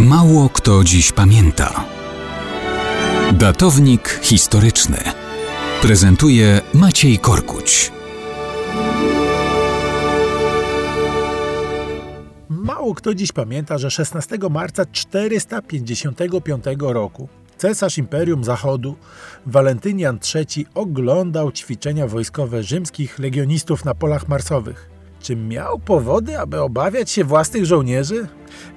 Mało kto dziś pamięta. Datownik historyczny prezentuje Maciej Korkuć. Mało kto dziś pamięta, że 16 marca 455 roku cesarz Imperium Zachodu Walentynian III oglądał ćwiczenia wojskowe rzymskich legionistów na polach marsowych. Czy miał powody, aby obawiać się własnych żołnierzy?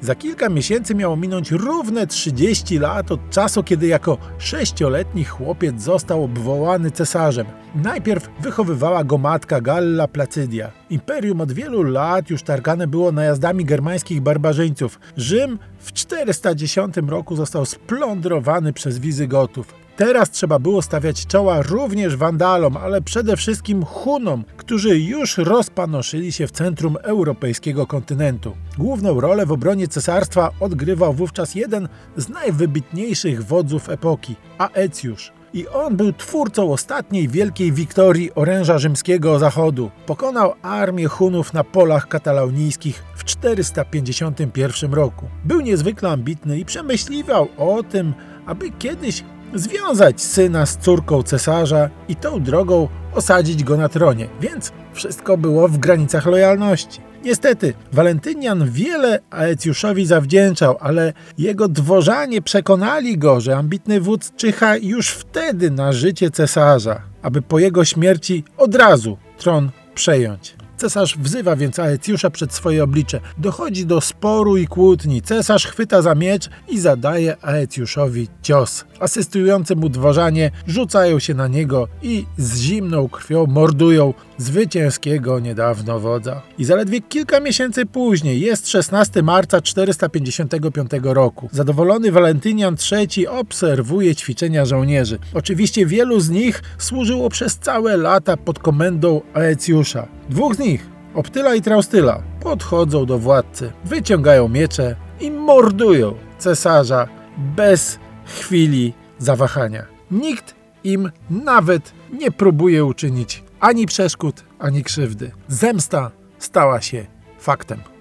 Za kilka miesięcy miało minąć równe 30 lat od czasu, kiedy jako sześcioletni chłopiec został obwołany cesarzem. Najpierw wychowywała go matka Galla Placydia. Imperium od wielu lat już targane było najazdami germańskich barbarzyńców. Rzym w 410 roku został splądrowany przez Wizygotów. Teraz trzeba było stawiać czoła również Wandalom, ale przede wszystkim Hunom, którzy już rozpanoszyli się w centrum europejskiego kontynentu. Główną rolę w obronie cesarstwa odgrywał wówczas jeden z najwybitniejszych wodzów epoki, Aecjusz. I on był twórcą ostatniej wielkiej wiktorii oręża rzymskiego zachodu. Pokonał armię Hunów na polach katalaunijskich w 451 roku. Był niezwykle ambitny i przemyśliwał o tym, aby kiedyś związać syna z córką cesarza i tą drogą osadzić go na tronie, więc wszystko było w granicach lojalności. Niestety, Walentynian wiele Aecjuszowi zawdzięczał, ale jego dworzanie przekonali go, że ambitny wódz czyha już wtedy na życie cesarza, aby po jego śmierci od razu tron przejąć. Cesarz wzywa więc Aecjusza przed swoje oblicze. Dochodzi do sporu i kłótni. Cesarz chwyta za miecz i zadaje Aecjuszowi cios. Asystujący mu dworzanie rzucają się na niego i z zimną krwią mordują zwycięskiego niedawno wodza. I zaledwie kilka miesięcy później, jest 16 marca 455 roku, zadowolony Walentynian III obserwuje ćwiczenia żołnierzy. Oczywiście wielu z nich służyło przez całe lata pod komendą Aecjusza. Dwóch z nich, Optyla i Traustyla, podchodzą do władcy, wyciągają miecze i mordują cesarza bez chwili zawahania. Nikt im nawet nie próbuje uczynić ani przeszkód, ani krzywdy. Zemsta stała się faktem.